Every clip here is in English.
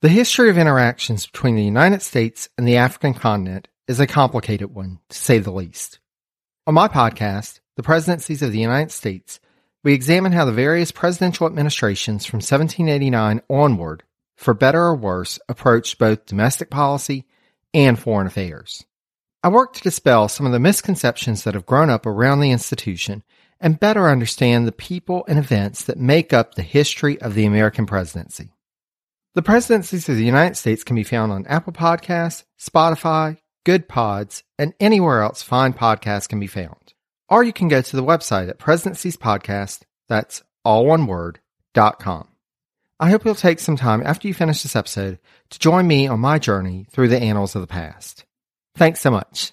The history of interactions between the United States and the African continent is a complicated one, to say the least. On my podcast, The Presidencies of the United States, we examine how the various presidential administrations from 1789 onward, for better or worse, approached both domestic policy and foreign affairs. I work to dispel some of the misconceptions that have grown up around the institution and better understand the people and events that make up the history of the American presidency. The Presidencies of the United States can be found on Apple Podcasts, Spotify, Good Pods, and anywhere else fine podcasts can be found. Or you can go to the website at Presidencies Podcast, that's all one word, dot com. I hope you'll take some time after you finish this episode to join me on my journey through the annals of the past. Thanks so much.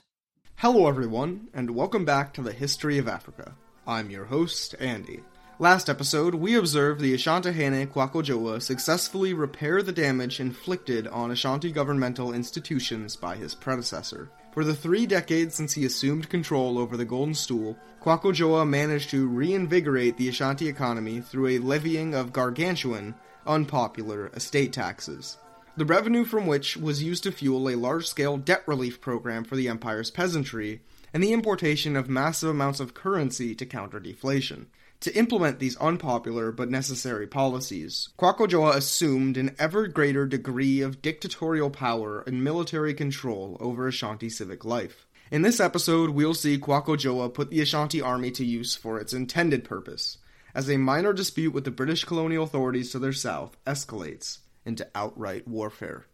Hello, everyone, and welcome back to the History of Africa. I'm your host, Andy. Last episode, we observed the Asantehene Kwaku Dua successfully repair the damage inflicted on Ashanti governmental institutions by his predecessor. For the three decades since he assumed control over the Golden Stool, Kwaku Dua managed to reinvigorate the Ashanti economy through a levying of gargantuan, unpopular estate taxes. The revenue from which was used to fuel a large scale debt relief program for the empire's peasantry, and the importation of massive amounts of currency to counter deflation. To implement these unpopular but necessary policies, Kwaku Dua assumed an ever greater degree of dictatorial power and military control over Ashanti civic life. In this episode, we'll see Kwaku Dua put the Ashanti army to use for its intended purpose, as a minor dispute with the British colonial authorities to their south escalates into outright warfare.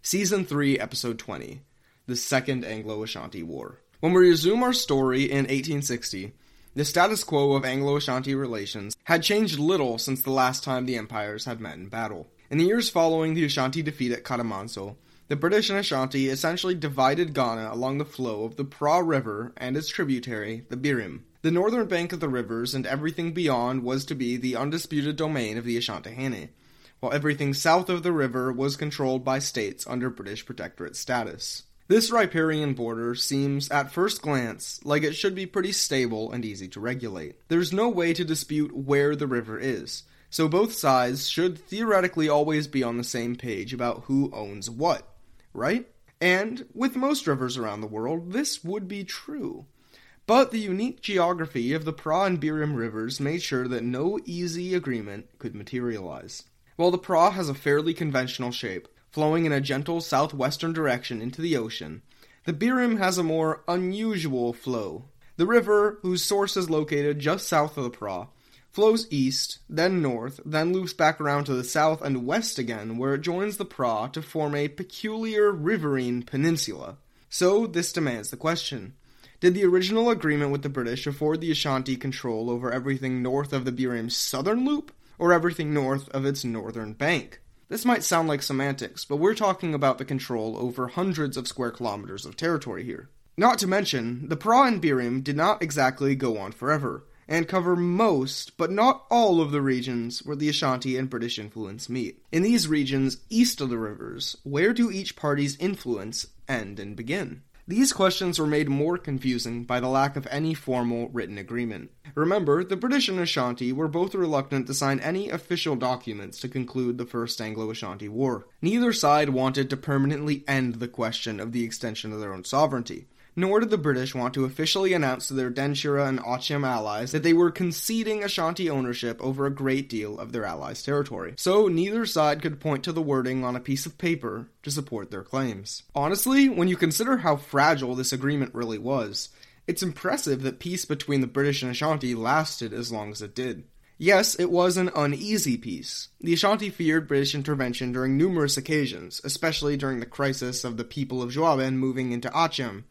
Season 3, Episode 20 The Second Anglo Ashanti War. When we resume our story in 1860, the status quo of Anglo Ashanti relations had changed little since the last time the empires had met in battle. In the years following the Ashanti defeat at Katamanso, the British and Ashanti essentially divided Ghana along the flow of the Pra River and its tributary, the Birim. The northern bank of the rivers and everything beyond was to be the undisputed domain of the Asantehene, while everything south of the river was controlled by states under British protectorate status. This riparian border seems, at first glance, like it should be pretty stable and easy to regulate. There's no way to dispute where the river is, so both sides should theoretically always be on the same page about who owns what, right? And, with most rivers around the world, this would be true. But the unique geography of the Pra and Birim rivers made sure that no easy agreement could materialize. While the Pra has a fairly conventional shape, flowing in a gentle southwestern direction into the ocean, the Birim has a more unusual flow. The river, whose source is located just south of the Pra, flows east, then north, then loops back around to the south and west again, where it joins the Pra to form a peculiar riverine peninsula. So, this demands the question Did the original agreement with the British afford the Ashanti control over everything north of the Birim's southern loop, or everything north of its northern bank? This might sound like semantics, but we're talking about the control over hundreds of square kilometers of territory here. Not to mention, the Pra and Birim did not exactly go on forever, and cover most, but not all of the regions where the Ashanti and British influence meet. In these regions east of the rivers, where do each party's influence end and begin? These questions were made more confusing by the lack of any formal written agreement. Remember, the British and Ashanti were both reluctant to sign any official documents to conclude the First Anglo Ashanti War. Neither side wanted to permanently end the question of the extension of their own sovereignty nor did the British want to officially announce to their Denkyira and Achim allies that they were conceding Ashanti ownership over a great deal of their allies' territory. So neither side could point to the wording on a piece of paper to support their claims. Honestly, when you consider how fragile this agreement really was, it's impressive that peace between the British and Ashanti lasted as long as it did. Yes, it was an uneasy peace. The Ashanti feared British intervention during numerous occasions, especially during the crisis of the people of Juaben moving into Achim,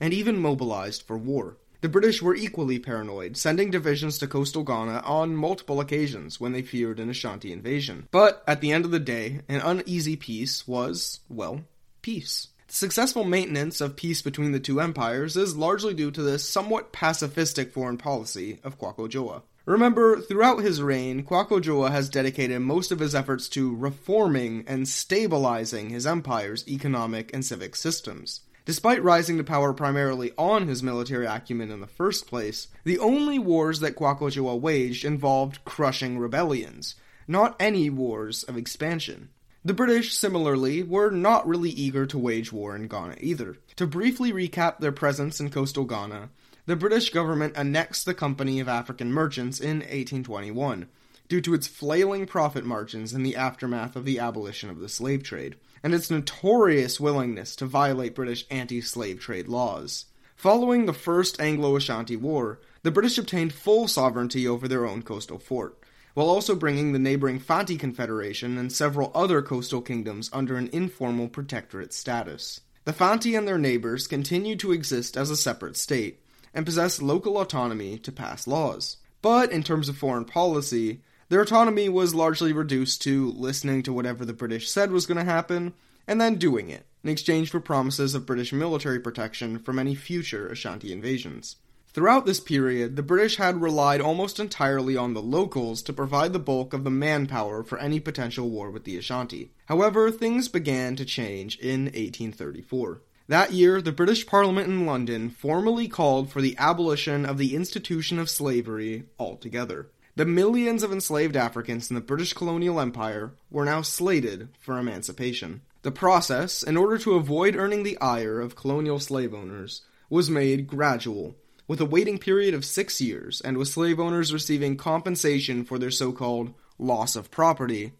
and even mobilized for war. The British were equally paranoid, sending divisions to coastal Ghana on multiple occasions when they feared an Ashanti invasion. But at the end of the day, an uneasy peace was, well, peace. The successful maintenance of peace between the two empires is largely due to the somewhat pacifistic foreign policy of Kwaku Dua. Remember, throughout his reign, Kwaku Dua has dedicated most of his efforts to reforming and stabilizing his empire's economic and civic systems. Despite rising to power primarily on his military acumen in the first place, the only wars that Kwaku Dua waged involved crushing rebellions, not any wars of expansion. The British, similarly, were not really eager to wage war in Ghana either. To briefly recap their presence in coastal Ghana, the British government annexed the Company of African Merchants in 1821 due to its flailing profit margins in the aftermath of the abolition of the slave trade, and its notorious willingness to violate British anti slave trade laws. Following the First Anglo Ashanti War, the British obtained full sovereignty over their own coastal fort, while also bringing the neighboring Fanti Confederation and several other coastal kingdoms under an informal protectorate status. The Fanti and their neighbors continued to exist as a separate state, and possessed local autonomy to pass laws. But in terms of foreign policy, their autonomy was largely reduced to listening to whatever the British said was going to happen, and then doing it, in exchange for promises of British military protection from any future Ashanti invasions. Throughout this period, the British had relied almost entirely on the locals to provide the bulk of the manpower for any potential war with the Ashanti. However, things began to change in 1834. That year, the British Parliament in London formally called for the abolition of the institution of slavery altogether. The millions of enslaved Africans in the British colonial empire were now slated for emancipation. The process, in order to avoid earning the ire of colonial slave owners, was made gradual with a waiting period of six years, and with slave owners receiving compensation for their so called loss of property.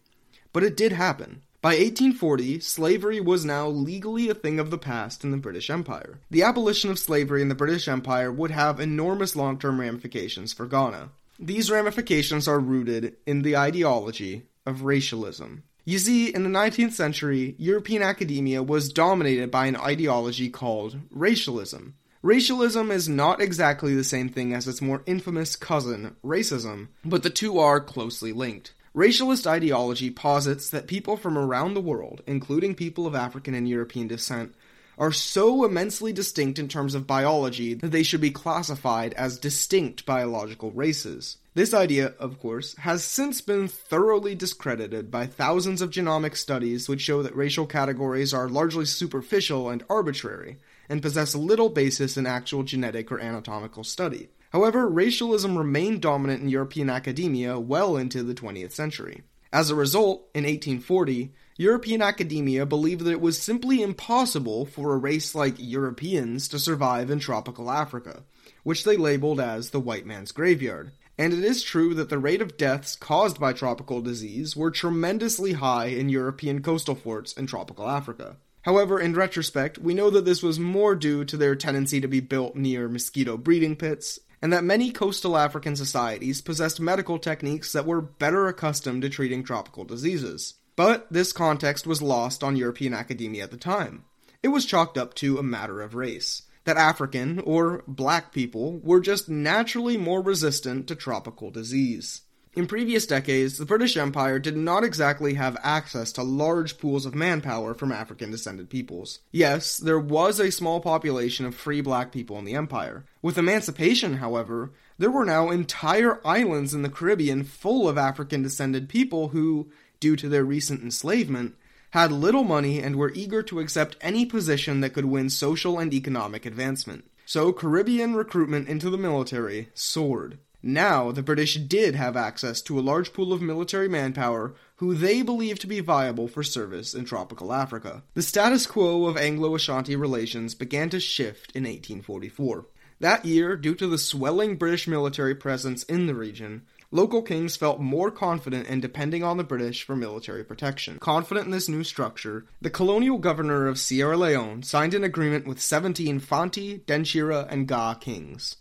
But it did happen. By 1840, slavery was now legally a thing of the past in the British Empire. The abolition of slavery in the British Empire would have enormous long term ramifications for Ghana. These ramifications are rooted in the ideology of racialism. You see, in the 19th century, European academia was dominated by an ideology called racialism. Racialism is not exactly the same thing as its more infamous cousin, racism, but the two are closely linked. Racialist ideology posits that people from around the world, including people of African and European descent, are so immensely distinct in terms of biology that they should be classified as distinct biological races. This idea, of course, has since been thoroughly discredited by thousands of genomic studies which show that racial categories are largely superficial and arbitrary, and possess little basis in actual genetic or anatomical study. However, racialism remained dominant in European academia well into the 20th century. As a result, in 1840, European academia believed that it was simply impossible for a race like Europeans to survive in tropical Africa, which they labeled as the white man's graveyard. And it is true that the rate of deaths caused by tropical disease were tremendously high in European coastal forts in tropical Africa. However, in retrospect, we know that this was more due to their tendency to be built near mosquito breeding pits, and that many coastal African societies possessed medical techniques that were better accustomed to treating tropical diseases. But this context was lost on European academia at the time. It was chalked up to a matter of race. That African, or black people, were just naturally more resistant to tropical disease. In previous decades, the British Empire did not exactly have access to large pools of manpower from African descended peoples. Yes, there was a small population of free black people in the empire. With emancipation, however, there were now entire islands in the Caribbean full of African descended people who, due to their recent enslavement, had little money and were eager to accept any position that could win social and economic advancement. So Caribbean recruitment into the military soared. Now, the British did have access to a large pool of military manpower who they believed to be viable for service in tropical Africa. The status quo of Anglo Ashanti relations began to shift in 1844. That year, due to the swelling British military presence in the region, local kings felt more confident in depending on the British for military protection. Confident in this new structure, the colonial governor of Sierra Leone signed an agreement with 17 Fanti, Denkyira, and Ga kings.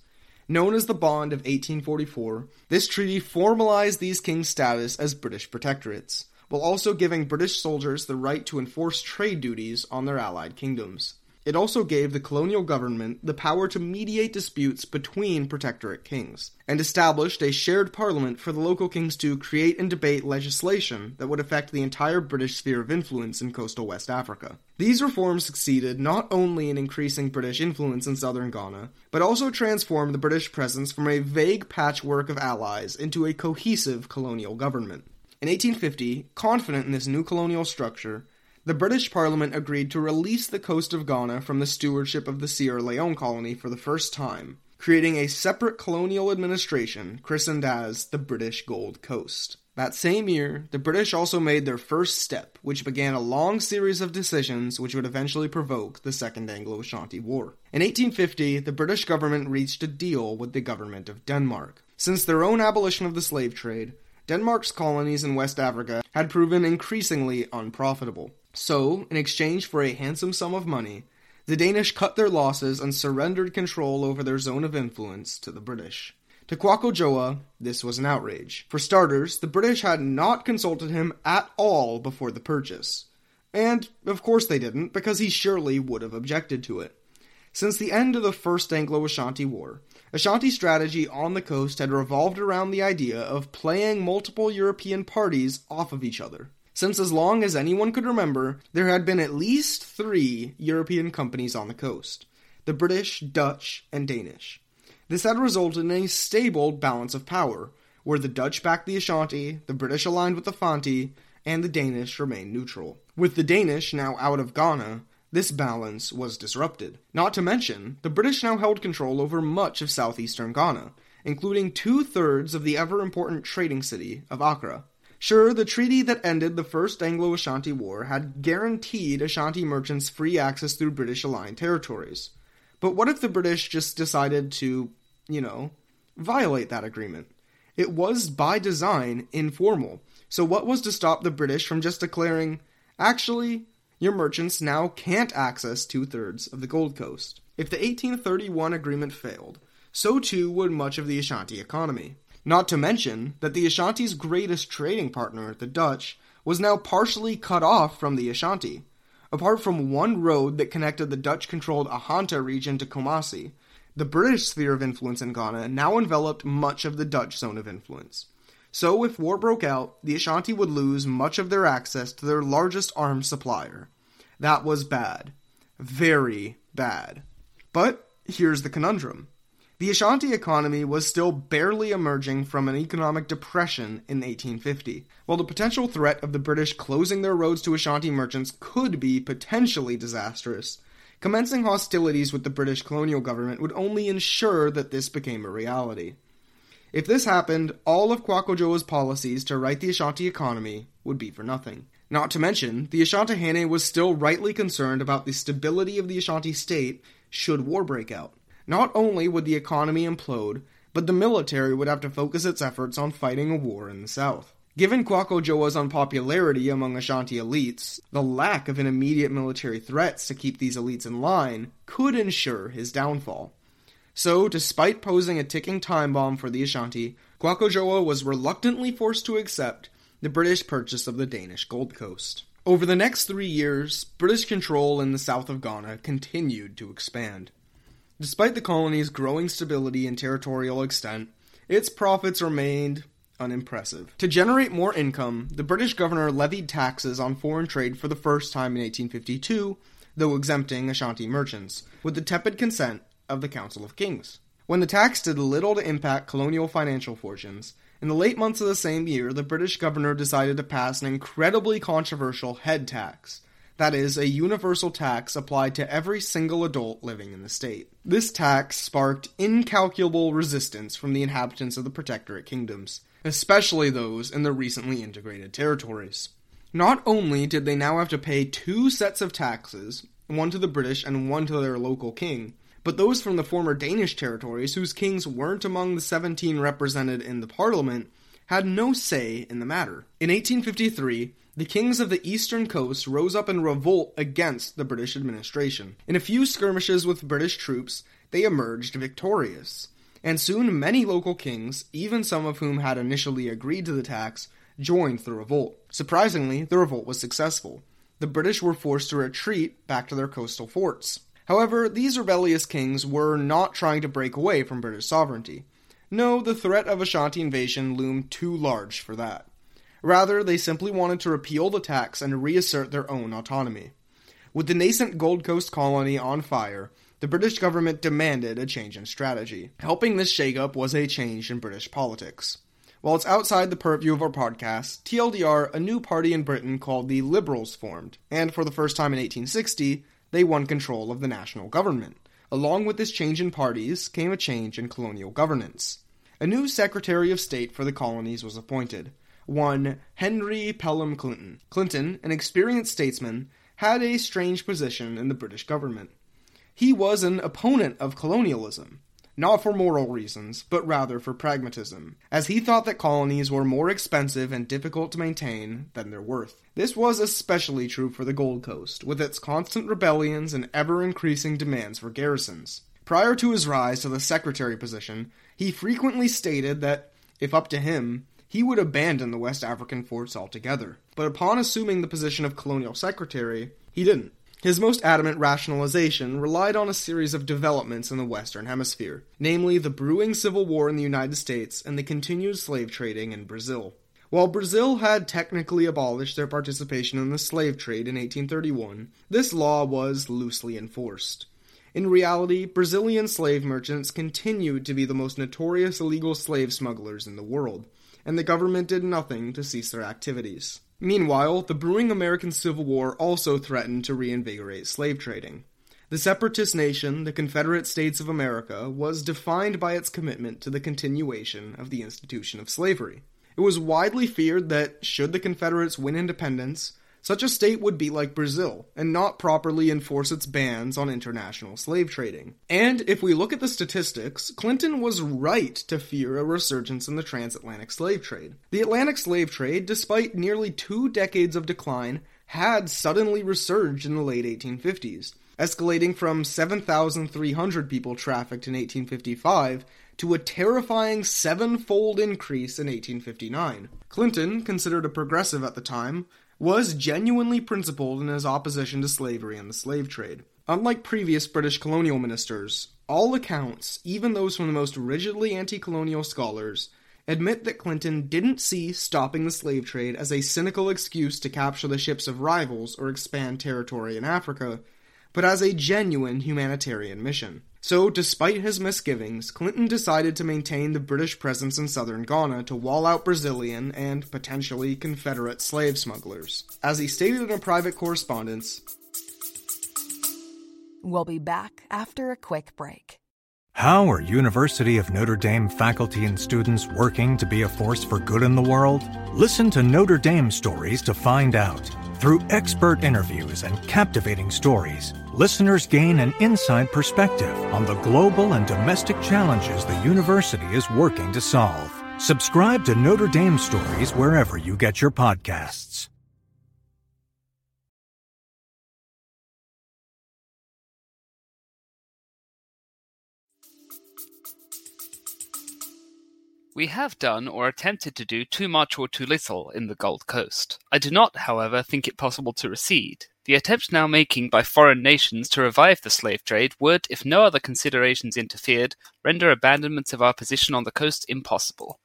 Known as the Bond of 1844, this treaty formalized these kings' status as British protectorates, while also giving British soldiers the right to enforce trade duties on their allied kingdoms. It also gave the colonial government the power to mediate disputes between protectorate kings, and established a shared parliament for the local kings to create and debate legislation that would affect the entire British sphere of influence in coastal West Africa. These reforms succeeded not only in increasing British influence in southern Ghana, but also transformed the British presence from a vague patchwork of allies into a cohesive colonial government. In 1850, confident in this new colonial structure, the British Parliament agreed to release the coast of Ghana from the stewardship of the Sierra Leone colony for the first time, creating a separate colonial administration christened as the British Gold Coast. That same year, the British also made their first step, which began a long series of decisions which would eventually provoke the Second Anglo Ashanti War. In 1850, the British government reached a deal with the government of Denmark. Since their own abolition of the slave trade, Denmark's colonies in West Africa had proven increasingly unprofitable. So, in exchange for a handsome sum of money, the Danish cut their losses and surrendered control over their zone of influence to the British. To Kwaku this was an outrage. For starters, the British had not consulted him at all before the purchase. And, of course, they didn't, because he surely would have objected to it. Since the end of the First Anglo Ashanti War, Ashanti strategy on the coast had revolved around the idea of playing multiple European parties off of each other. Since as long as anyone could remember, there had been at least three European companies on the coast the British, Dutch, and Danish. This had resulted in a stable balance of power, where the Dutch backed the Ashanti, the British aligned with the Fanti, and the Danish remained neutral. With the Danish now out of Ghana, this balance was disrupted. Not to mention, the British now held control over much of southeastern Ghana, including two thirds of the ever important trading city of Accra. Sure, the treaty that ended the First Anglo Ashanti War had guaranteed Ashanti merchants free access through British aligned territories. But what if the British just decided to you know, violate that agreement. It was by design informal. So, what was to stop the British from just declaring, actually, your merchants now can't access two thirds of the Gold Coast? If the 1831 agreement failed, so too would much of the Ashanti economy. Not to mention that the Ashanti's greatest trading partner, the Dutch, was now partially cut off from the Ashanti. Apart from one road that connected the Dutch controlled Ahanta region to Kumasi, the British sphere of influence in Ghana now enveloped much of the Dutch zone of influence. So, if war broke out, the Ashanti would lose much of their access to their largest arms supplier. That was bad. Very bad. But here's the conundrum. The Ashanti economy was still barely emerging from an economic depression in 1850. While the potential threat of the British closing their roads to Ashanti merchants could be potentially disastrous, Commencing hostilities with the British colonial government would only ensure that this became a reality. If this happened, all of Kwaku policies to right the Ashanti economy would be for nothing. Not to mention, the Asantehene was still rightly concerned about the stability of the Ashanti state should war break out. Not only would the economy implode, but the military would have to focus its efforts on fighting a war in the south. Given Kwaku unpopularity among Ashanti elites, the lack of an immediate military threats to keep these elites in line could ensure his downfall. So, despite posing a ticking time bomb for the Ashanti, Kwaku was reluctantly forced to accept the British purchase of the Danish Gold Coast. Over the next three years, British control in the south of Ghana continued to expand. Despite the colony's growing stability and territorial extent, its profits remained unimpressive. To generate more income, the British governor levied taxes on foreign trade for the first time in 1852, though exempting Ashanti merchants, with the tepid consent of the Council of Kings. When the tax did little to impact colonial financial fortunes, in the late months of the same year, the British governor decided to pass an incredibly controversial head tax. That is, a universal tax applied to every single adult living in the state. This tax sparked incalculable resistance from the inhabitants of the Protectorate kingdoms especially those in the recently integrated territories. Not only did they now have to pay two sets of taxes, one to the British and one to their local king, but those from the former Danish territories, whose kings weren't among the 17 represented in the parliament, had no say in the matter. In 1853, the kings of the eastern coast rose up in revolt against the British administration. In a few skirmishes with British troops, they emerged victorious and soon many local kings, even some of whom had initially agreed to the tax, joined the revolt. Surprisingly, the revolt was successful. The British were forced to retreat back to their coastal forts. However, these rebellious kings were not trying to break away from British sovereignty. No, the threat of Ashanti invasion loomed too large for that. Rather, they simply wanted to repeal the tax and reassert their own autonomy. With the nascent Gold Coast colony on fire, the British government demanded a change in strategy. Helping this shakeup was a change in British politics. While it's outside the purview of our podcast, TLDR, a new party in Britain called the Liberals formed, and for the first time in 1860, they won control of the national government. Along with this change in parties came a change in colonial governance. A new Secretary of State for the colonies was appointed, one Henry Pelham Clinton. Clinton, an experienced statesman, had a strange position in the British government. He was an opponent of colonialism, not for moral reasons, but rather for pragmatism, as he thought that colonies were more expensive and difficult to maintain than their worth. This was especially true for the Gold Coast, with its constant rebellions and ever increasing demands for garrisons. Prior to his rise to the secretary position, he frequently stated that, if up to him, he would abandon the West African forts altogether. But upon assuming the position of colonial secretary, he didn't. His most adamant rationalization relied on a series of developments in the Western Hemisphere, namely the brewing civil war in the United States and the continued slave trading in Brazil. While Brazil had technically abolished their participation in the slave trade in 1831, this law was loosely enforced. In reality, Brazilian slave merchants continued to be the most notorious illegal slave smugglers in the world, and the government did nothing to cease their activities. Meanwhile, the brewing American Civil War also threatened to reinvigorate slave trading. The separatist nation, the Confederate States of America, was defined by its commitment to the continuation of the institution of slavery. It was widely feared that, should the Confederates win independence, such a state would be like Brazil and not properly enforce its bans on international slave trading. And if we look at the statistics, Clinton was right to fear a resurgence in the transatlantic slave trade. The Atlantic slave trade, despite nearly two decades of decline, had suddenly resurged in the late 1850s, escalating from 7,300 people trafficked in 1855 to a terrifying sevenfold increase in 1859. Clinton, considered a progressive at the time, was genuinely principled in his opposition to slavery and the slave trade. Unlike previous British colonial ministers, all accounts, even those from the most rigidly anti colonial scholars, admit that Clinton didn't see stopping the slave trade as a cynical excuse to capture the ships of rivals or expand territory in Africa, but as a genuine humanitarian mission. So, despite his misgivings, Clinton decided to maintain the British presence in southern Ghana to wall out Brazilian and potentially Confederate slave smugglers. As he stated in a private correspondence, We'll be back after a quick break. How are University of Notre Dame faculty and students working to be a force for good in the world? Listen to Notre Dame stories to find out. Through expert interviews and captivating stories, listeners gain an inside perspective on the global and domestic challenges the university is working to solve. Subscribe to Notre Dame Stories wherever you get your podcasts. We have done or attempted to do too much or too little in the Gold Coast. I do not, however, think it possible to recede. The attempts now making by foreign nations to revive the slave trade would, if no other considerations interfered, render abandonment of our position on the coast impossible.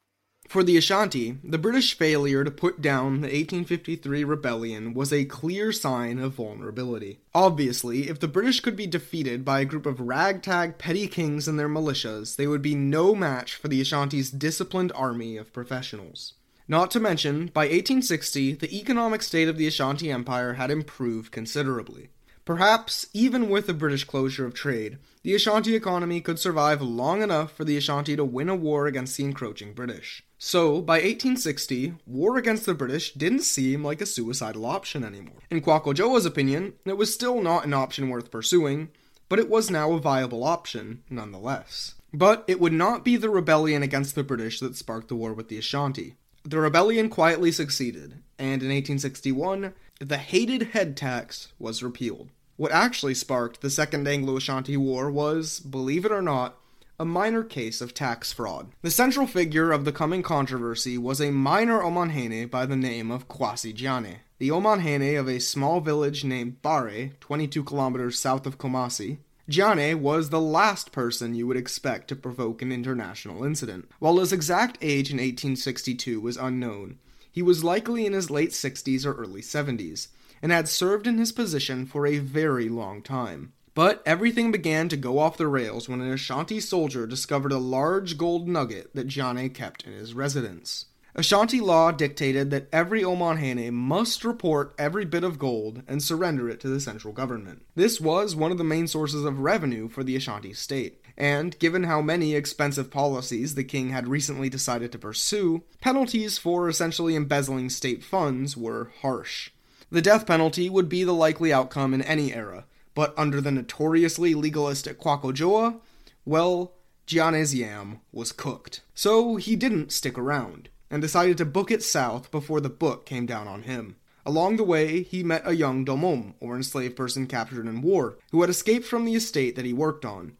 For the Ashanti, the British failure to put down the 1853 rebellion was a clear sign of vulnerability. Obviously, if the British could be defeated by a group of ragtag petty kings and their militias, they would be no match for the Ashanti's disciplined army of professionals. Not to mention, by 1860, the economic state of the Ashanti Empire had improved considerably. Perhaps, even with the British closure of trade, the Ashanti economy could survive long enough for the Ashanti to win a war against the encroaching British. So, by 1860, war against the British didn't seem like a suicidal option anymore. In Kwaku opinion, it was still not an option worth pursuing, but it was now a viable option, nonetheless. But it would not be the rebellion against the British that sparked the war with the Ashanti. The rebellion quietly succeeded, and in 1861, the hated head tax was repealed. What actually sparked the Second Anglo Ashanti War was, believe it or not, a minor case of tax fraud. The central figure of the coming controversy was a minor Omanhene by the name of Kwasi Gyane. The Omanhene of a small village named Bare, 22 kilometers south of Kumasi, Gyane was the last person you would expect to provoke an international incident. While his exact age in 1862 was unknown, he was likely in his late 60s or early 70s, and had served in his position for a very long time. But everything began to go off the rails when an Ashanti soldier discovered a large gold nugget that Gyane kept in his residence. Ashanti law dictated that every Omanhene must report every bit of gold and surrender it to the central government. This was one of the main sources of revenue for the Ashanti state, and given how many expensive policies the king had recently decided to pursue, penalties for essentially embezzling state funds were harsh. The death penalty would be the likely outcome in any era, but under the notoriously legalistic Kwaku well, Gyane's yam was cooked. So he didn't stick around and decided to book it south before the book came down on him. Along the way, he met a young domom, or enslaved person captured in war, who had escaped from the estate that he worked on.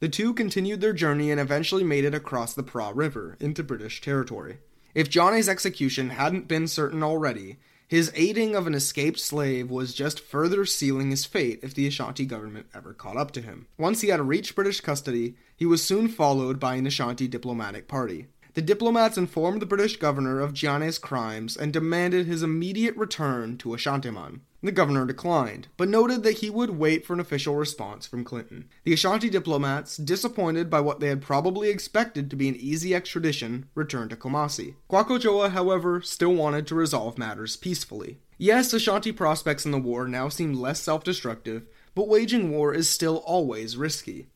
The two continued their journey and eventually made it across the Pra River into British territory. If Gyane's execution hadn't been certain already, his aiding of an escaped slave was just further sealing his fate if the Ashanti government ever caught up to him. Once he had reached British custody, he was soon followed by an Ashanti diplomatic party. The diplomats informed the British governor of Gyane's crimes and demanded his immediate return to Ashantiman. The governor declined, but noted that he would wait for an official response from Clinton. The Ashanti diplomats, disappointed by what they had probably expected to be an easy extradition, returned to Kumasi. Kwaku however, still wanted to resolve matters peacefully. Yes, Ashanti prospects in the war now seemed less self destructive, but waging war is still always risky.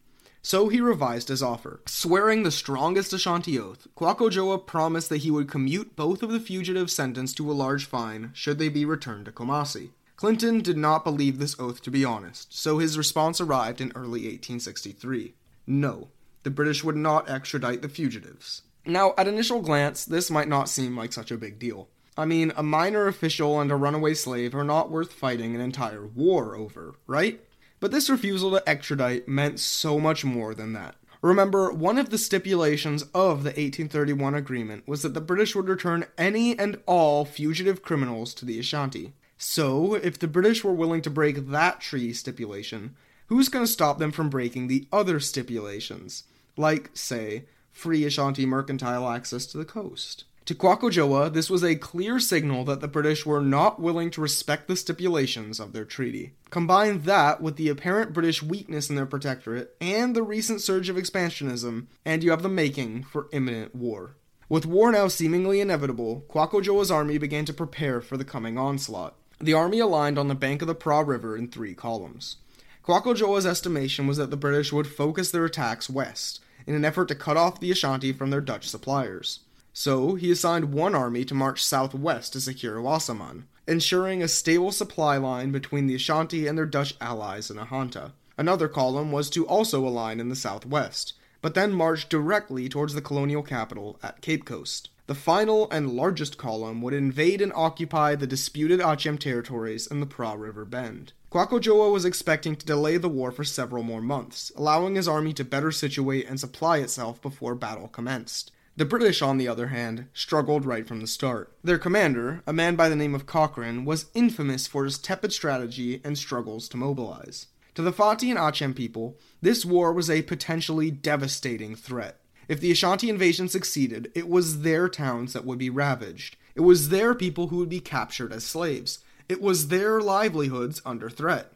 So he revised his offer. Swearing the strongest Ashanti oath, Kwaku promised that he would commute both of the fugitives sentenced to a large fine should they be returned to Kumasi. Clinton did not believe this oath to be honest, so his response arrived in early 1863. No, the British would not extradite the fugitives. Now, at initial glance, this might not seem like such a big deal. I mean, a minor official and a runaway slave are not worth fighting an entire war over, right? But this refusal to extradite meant so much more than that. Remember, one of the stipulations of the 1831 agreement was that the British would return any and all fugitive criminals to the Ashanti. So, if the British were willing to break that treaty stipulation, who's going to stop them from breaking the other stipulations? Like, say, free Ashanti mercantile access to the coast. To Kwaku this was a clear signal that the British were not willing to respect the stipulations of their treaty. Combine that with the apparent British weakness in their protectorate and the recent surge of expansionism, and you have the making for imminent war. With war now seemingly inevitable, Kwaku army began to prepare for the coming onslaught. The army aligned on the bank of the Pra River in three columns. Kwaku estimation was that the British would focus their attacks west, in an effort to cut off the Ashanti from their Dutch suppliers. So he assigned one army to march southwest to secure Wassaman, ensuring a stable supply line between the Ashanti and their Dutch allies in Ahanta. Another column was to also align in the southwest, but then march directly towards the colonial capital at Cape Coast. The final and largest column would invade and occupy the disputed Achem territories in the Pra River Bend. Kwaku was expecting to delay the war for several more months, allowing his army to better situate and supply itself before battle commenced. The British, on the other hand, struggled right from the start. Their commander, a man by the name of Cochrane, was infamous for his tepid strategy and struggles to mobilize. To the Fanti and Achem people, this war was a potentially devastating threat. If the Ashanti invasion succeeded, it was their towns that would be ravaged. It was their people who would be captured as slaves. It was their livelihoods under threat.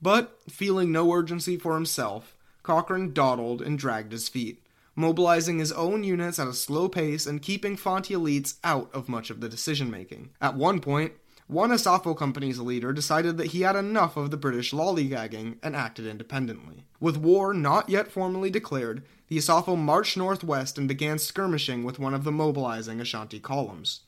But, feeling no urgency for himself, Cochrane dawdled and dragged his feet mobilizing his own units at a slow pace and keeping Fanti elites out of much of the decision making. At one point, one Asafo Company's leader decided that he had enough of the British lollygagging and acted independently. With war not yet formally declared, the Asafo marched northwest and began skirmishing with one of the mobilizing Ashanti columns.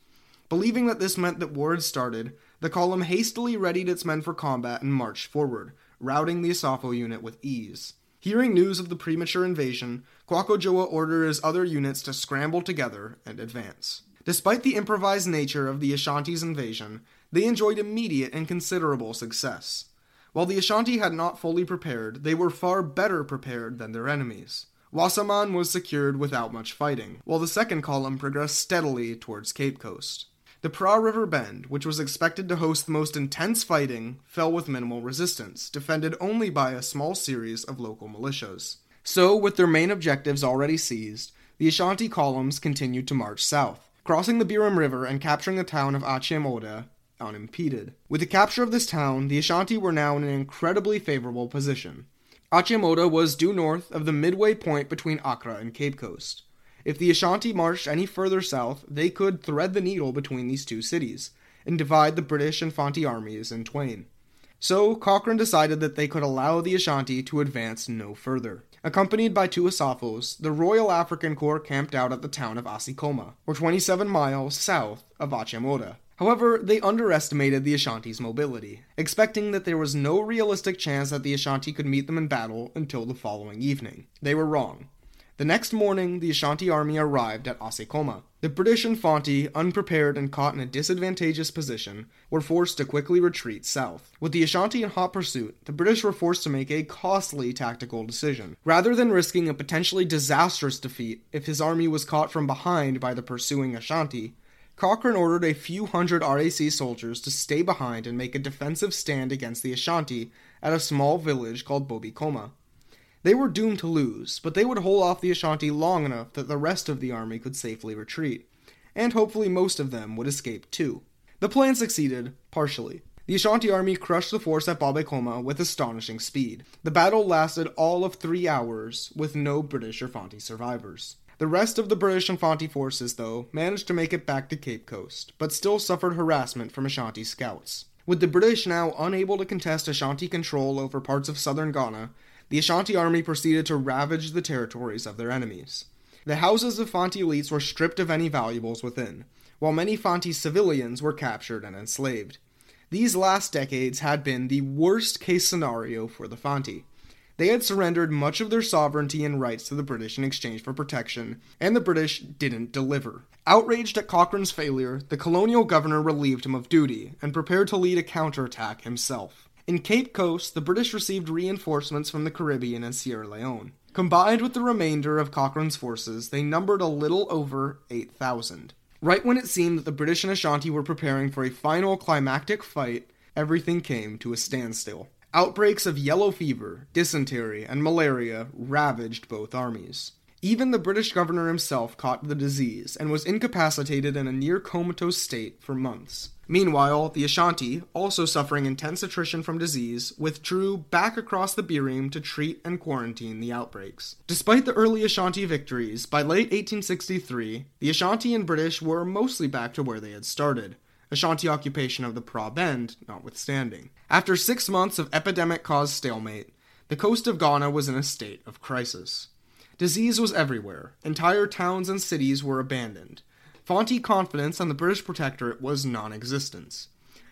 Believing that this meant that war had started, the column hastily readied its men for combat and marched forward, routing the Asafo unit with ease. Hearing news of the premature invasion, Ordered his other units to scramble together and advance. Despite the improvised nature of the Ashanti's invasion, they enjoyed immediate and considerable success. While the Ashanti had not fully prepared, they were far better prepared than their enemies. Wassaman was secured without much fighting, while the second column progressed steadily towards Cape Coast. The Pra River Bend, which was expected to host the most intense fighting, fell with minimal resistance, defended only by a small series of local militias. So, with their main objectives already seized, the Ashanti columns continued to march south, crossing the Birim River and capturing the town of Achem Oda unimpeded. With the capture of this town, the Ashanti were now in an incredibly favorable position. Achem Oda was due north of the midway point between Accra and Cape Coast. If the Ashanti marched any further south, they could thread the needle between these two cities and divide the British and Fanti armies in twain. So Cochrane decided that they could allow the Ashanti to advance no further. Accompanied by two Asafos, the Royal African Corps camped out at the town of Asikoma, or 27 miles south of Achem Oda. However, they underestimated the Ashanti's mobility, expecting that there was no realistic chance that the Ashanti could meet them in battle until the following evening. They were wrong. The next morning, the Ashanti army arrived at Asikoma. The British Infanti, unprepared and caught in a disadvantageous position, were forced to quickly retreat south. With the Ashanti in hot pursuit, the British were forced to make a costly tactical decision. Rather than risking a potentially disastrous defeat if his army was caught from behind by the pursuing Ashanti, Cochrane ordered a few hundred RAC soldiers to stay behind and make a defensive stand against the Ashanti at a small village called Bobikoma. They were doomed to lose, but they would hold off the Ashanti long enough that the rest of the army could safely retreat, and hopefully most of them would escape too. The plan succeeded, partially. The Ashanti army crushed the force at Babekoma with astonishing speed. The battle lasted all of three hours, with no British or Fanti survivors. The rest of the British and Fanti forces, though, managed to make it back to Cape Coast, but still suffered harassment from Ashanti scouts. With the British now unable to contest Ashanti control over parts of southern Ghana, the Ashanti army proceeded to ravage the territories of their enemies. The houses of Fanti elites were stripped of any valuables within, while many Fanti civilians were captured and enslaved. These last decades had been the worst case scenario for the Fanti. They had surrendered much of their sovereignty and rights to the British in exchange for protection, and the British didn't deliver. Outraged at Cochrane's failure, the colonial governor relieved him of duty and prepared to lead a counterattack himself. In Cape Coast, the British received reinforcements from the Caribbean and Sierra Leone. Combined with the remainder of Cochrane's forces, they numbered a little over 8,000. Right when it seemed that the British and Ashanti were preparing for a final climactic fight, everything came to a standstill. Outbreaks of yellow fever, dysentery, and malaria ravaged both armies. Even the British governor himself caught the disease and was incapacitated in a near comatose state for months. Meanwhile, the Ashanti, also suffering intense attrition from disease, withdrew back across the Birim to treat and quarantine the outbreaks. Despite the early Ashanti victories, by late 1863, the Ashanti and British were mostly back to where they had started. Ashanti occupation of the Pra Bend notwithstanding. After six months of epidemic caused stalemate, the coast of Ghana was in a state of crisis. Disease was everywhere, entire towns and cities were abandoned, Fanti confidence on the British protectorate was non existent.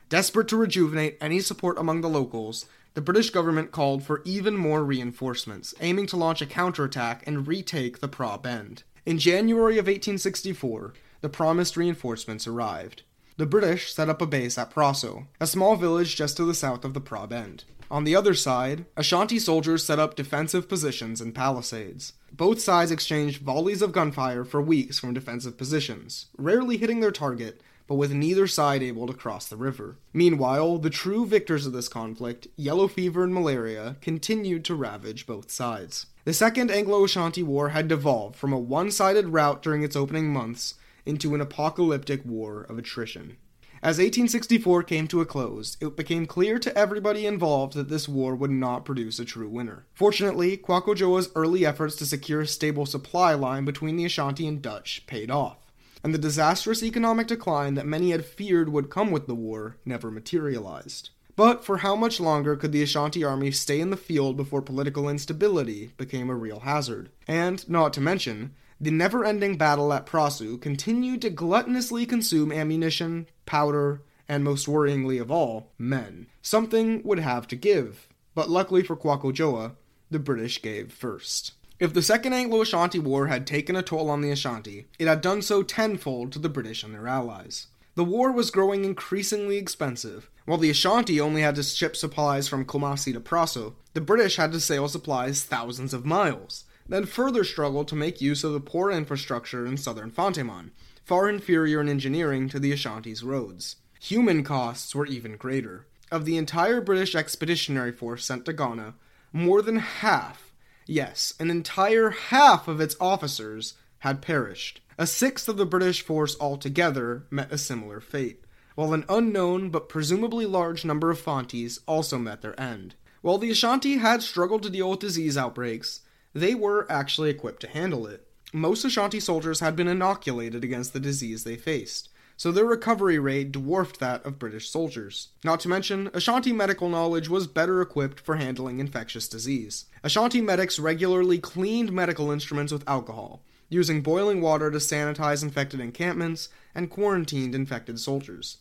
Desperate to rejuvenate any support among the locals, the British government called for even more reinforcements, aiming to launch a counterattack and retake the Pra Bend. In January of 1864, the promised reinforcements arrived. The British set up a base at Praso, a small village just to the south of the Pra Bend. On the other side, Ashanti soldiers set up defensive positions and palisades. Both sides exchanged volleys of gunfire for weeks from defensive positions, rarely hitting their target, but with neither side able to cross the river. Meanwhile, the true victors of this conflict, yellow fever and malaria, continued to ravage both sides. The Second Anglo Ashanti War had devolved from a one sided rout during its opening months into an apocalyptic war of attrition. As 1864 came to a close, it became clear to everybody involved that this war would not produce a true winner. Fortunately, Kwaku early efforts to secure a stable supply line between the Ashanti and Dutch paid off, and the disastrous economic decline that many had feared would come with the war never materialized. But for how much longer could the Ashanti army stay in the field before political instability became a real hazard? And, not to mention, the never ending battle at Prasu continued to gluttonously consume ammunition, powder, and most worryingly of all, men. Something would have to give, but luckily for Kwaku the British gave first. If the Second Anglo Ashanti War had taken a toll on the Ashanti, it had done so tenfold to the British and their allies. The war was growing increasingly expensive. While the Ashanti only had to ship supplies from Kumasi to Praso, the British had to sail supplies thousands of miles then further struggled to make use of the poor infrastructure in southern Fontemon, far inferior in engineering to the Ashanti's roads. Human costs were even greater. Of the entire British expeditionary force sent to Ghana, more than half, yes, an entire half of its officers had perished. A sixth of the British force altogether met a similar fate, while an unknown but presumably large number of Fantis also met their end. While the Ashanti had struggled to deal with disease outbreaks, they were actually equipped to handle it. most Ashanti soldiers had been inoculated against the disease they faced, so their recovery rate dwarfed that of British soldiers. Not to mention, Ashanti medical knowledge was better equipped for handling infectious disease. Ashanti medics regularly cleaned medical instruments with alcohol, using boiling water to sanitize infected encampments and quarantined infected soldiers.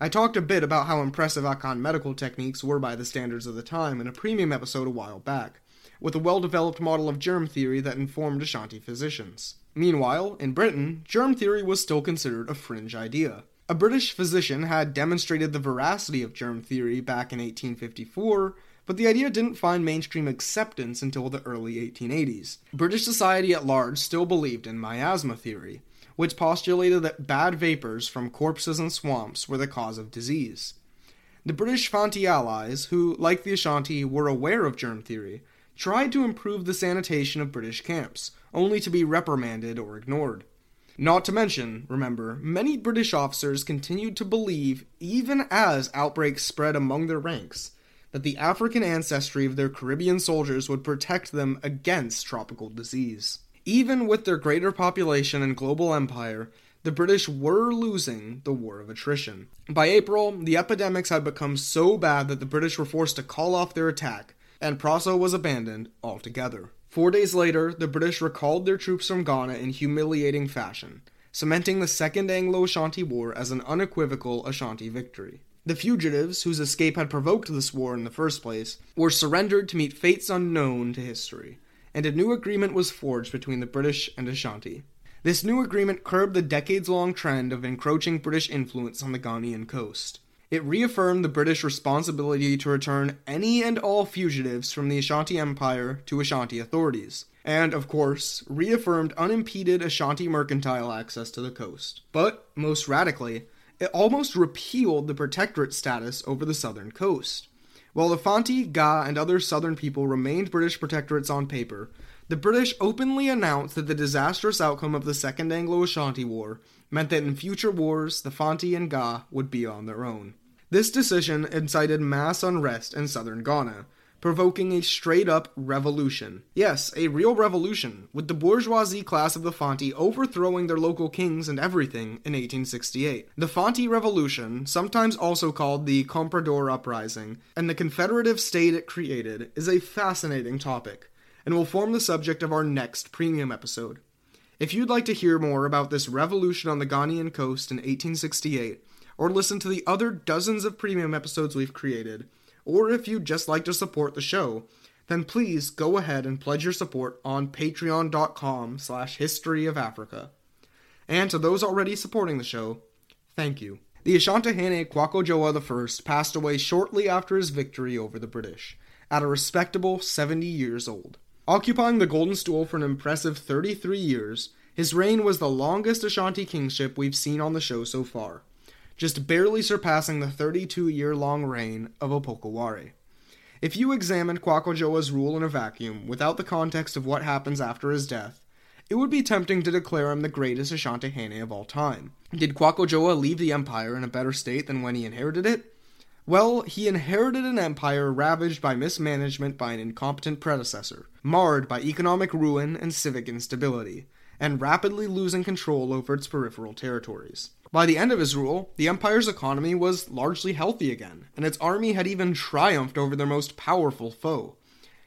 I talked a bit about how impressive Akan medical techniques were by the standards of the time in a premium episode a while back, with a well developed model of germ theory that informed Ashanti physicians. Meanwhile, in Britain, germ theory was still considered a fringe idea. A British physician had demonstrated the veracity of germ theory back in 1854, but the idea didn't find mainstream acceptance until the early 1880s. British society at large still believed in miasma theory, which postulated that bad vapors from corpses and swamps were the cause of disease. The British Fanti allies, who, like the Ashanti, were aware of germ theory, tried to improve the sanitation of British camps, only to be reprimanded or ignored. Not to mention, remember, many British officers continued to believe, even as outbreaks spread among their ranks, that the African ancestry of their Caribbean soldiers would protect them against tropical disease. Even with their greater population and global empire, the British were losing the war of attrition. By April, the epidemics had become so bad that the British were forced to call off their attack, and Praso was abandoned altogether. Four days later, the British recalled their troops from Ghana in humiliating fashion, cementing the Second Anglo Ashanti War as an unequivocal Ashanti victory. The fugitives, whose escape had provoked this war in the first place, were surrendered to meet fates unknown to history, and a new agreement was forged between the British and Ashanti. This new agreement curbed the decades long trend of encroaching British influence on the Ghanaian coast. It reaffirmed the British responsibility to return any and all fugitives from the Ashanti Empire to Ashanti authorities, and, of course, reaffirmed unimpeded Ashanti mercantile access to the coast. But, most radically, it almost repealed the protectorate status over the southern coast. While the Fanti, Ga, and other southern people remained British protectorates on paper, the British openly announced that the disastrous outcome of the Second Anglo Ashanti War meant that in future wars the Fanti and Ga would be on their own. This decision incited mass unrest in southern Ghana, provoking a straight up revolution. Yes, a real revolution, with the bourgeoisie class of the Fanti overthrowing their local kings and everything in 1868. The Fanti Revolution, sometimes also called the Comprador Uprising, and the confederative state it created, is a fascinating topic, and will form the subject of our next premium episode. If you'd like to hear more about this revolution on the Ghanaian coast in 1868, or listen to the other dozens of premium episodes we've created, or if you'd just like to support the show, then please go ahead and pledge your support on patreon.com slash history of Africa. And to those already supporting the show, thank you. The Asantehene Kwaku I passed away shortly after his victory over the British, at a respectable 70 years old. Occupying the Golden Stool for an impressive 33 years, his reign was the longest Ashanti kingship we've seen on the show so far just barely surpassing the 32 year long reign of Opoku Ware. If you examined Kwaku rule in a vacuum, without the context of what happens after his death, it would be tempting to declare him the greatest Asantehene of all time. Did Kwaku leave the empire in a better state than when he inherited it? Well, he inherited an empire ravaged by mismanagement by an incompetent predecessor, marred by economic ruin and civic instability, and rapidly losing control over its peripheral territories. By the end of his rule, the Empire's economy was largely healthy again, and its army had even triumphed over their most powerful foe.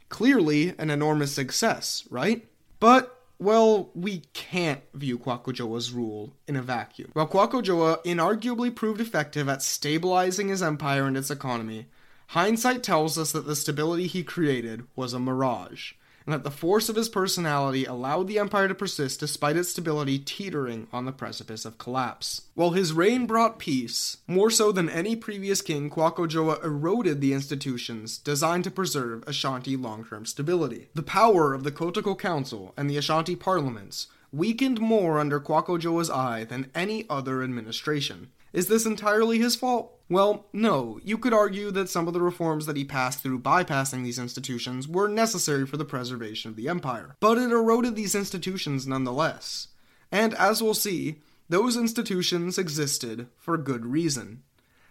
Clearly, an enormous success, right? But, well, we can't view Kwaku rule in a vacuum. While Kwaku inarguably proved effective at stabilizing his empire and its economy, hindsight tells us that the stability he created was a mirage and that the force of his personality allowed the empire to persist despite its stability teetering on the precipice of collapse. While his reign brought peace, more so than any previous king, Kwaku eroded the institutions designed to preserve Ashanti long-term stability. The power of the Kotoko Council and the Ashanti parliaments weakened more under Kwaku I than any other administration. Is this entirely his fault? Well, no. You could argue that some of the reforms that he passed through bypassing these institutions were necessary for the preservation of the empire. But it eroded these institutions nonetheless. And as we'll see, those institutions existed for good reason.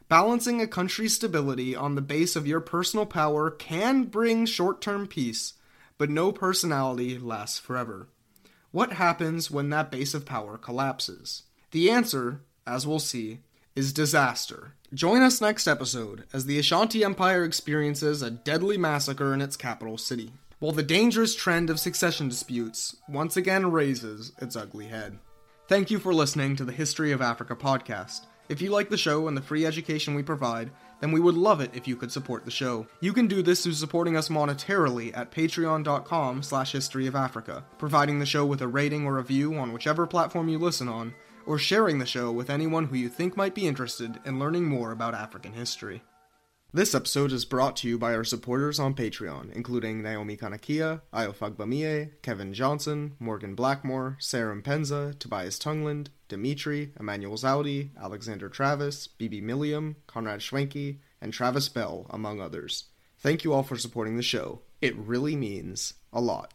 Balancing a country's stability on the base of your personal power can bring short term peace, but no personality lasts forever. What happens when that base of power collapses? The answer, as we'll see, is disaster. Join us next episode as the Ashanti Empire experiences a deadly massacre in its capital city, while the dangerous trend of succession disputes once again raises its ugly head. Thank you for listening to the History of Africa podcast. If you like the show and the free education we provide, then we would love it if you could support the show. You can do this through supporting us monetarily at patreon.com slash historyofafrica, providing the show with a rating or review on whichever platform you listen on, or sharing the show with anyone who you think might be interested in learning more about African history. This episode is brought to you by our supporters on Patreon, including Naomi Kanakia, Ayofagbamie, Kevin Johnson, Morgan Blackmore, Sarah Penza, Tobias Tungland, Dimitri, Emmanuel Zaudi, Alexander Travis, Bibi Milliam, Conrad Schwenke, and Travis Bell, among others. Thank you all for supporting the show. It really means a lot.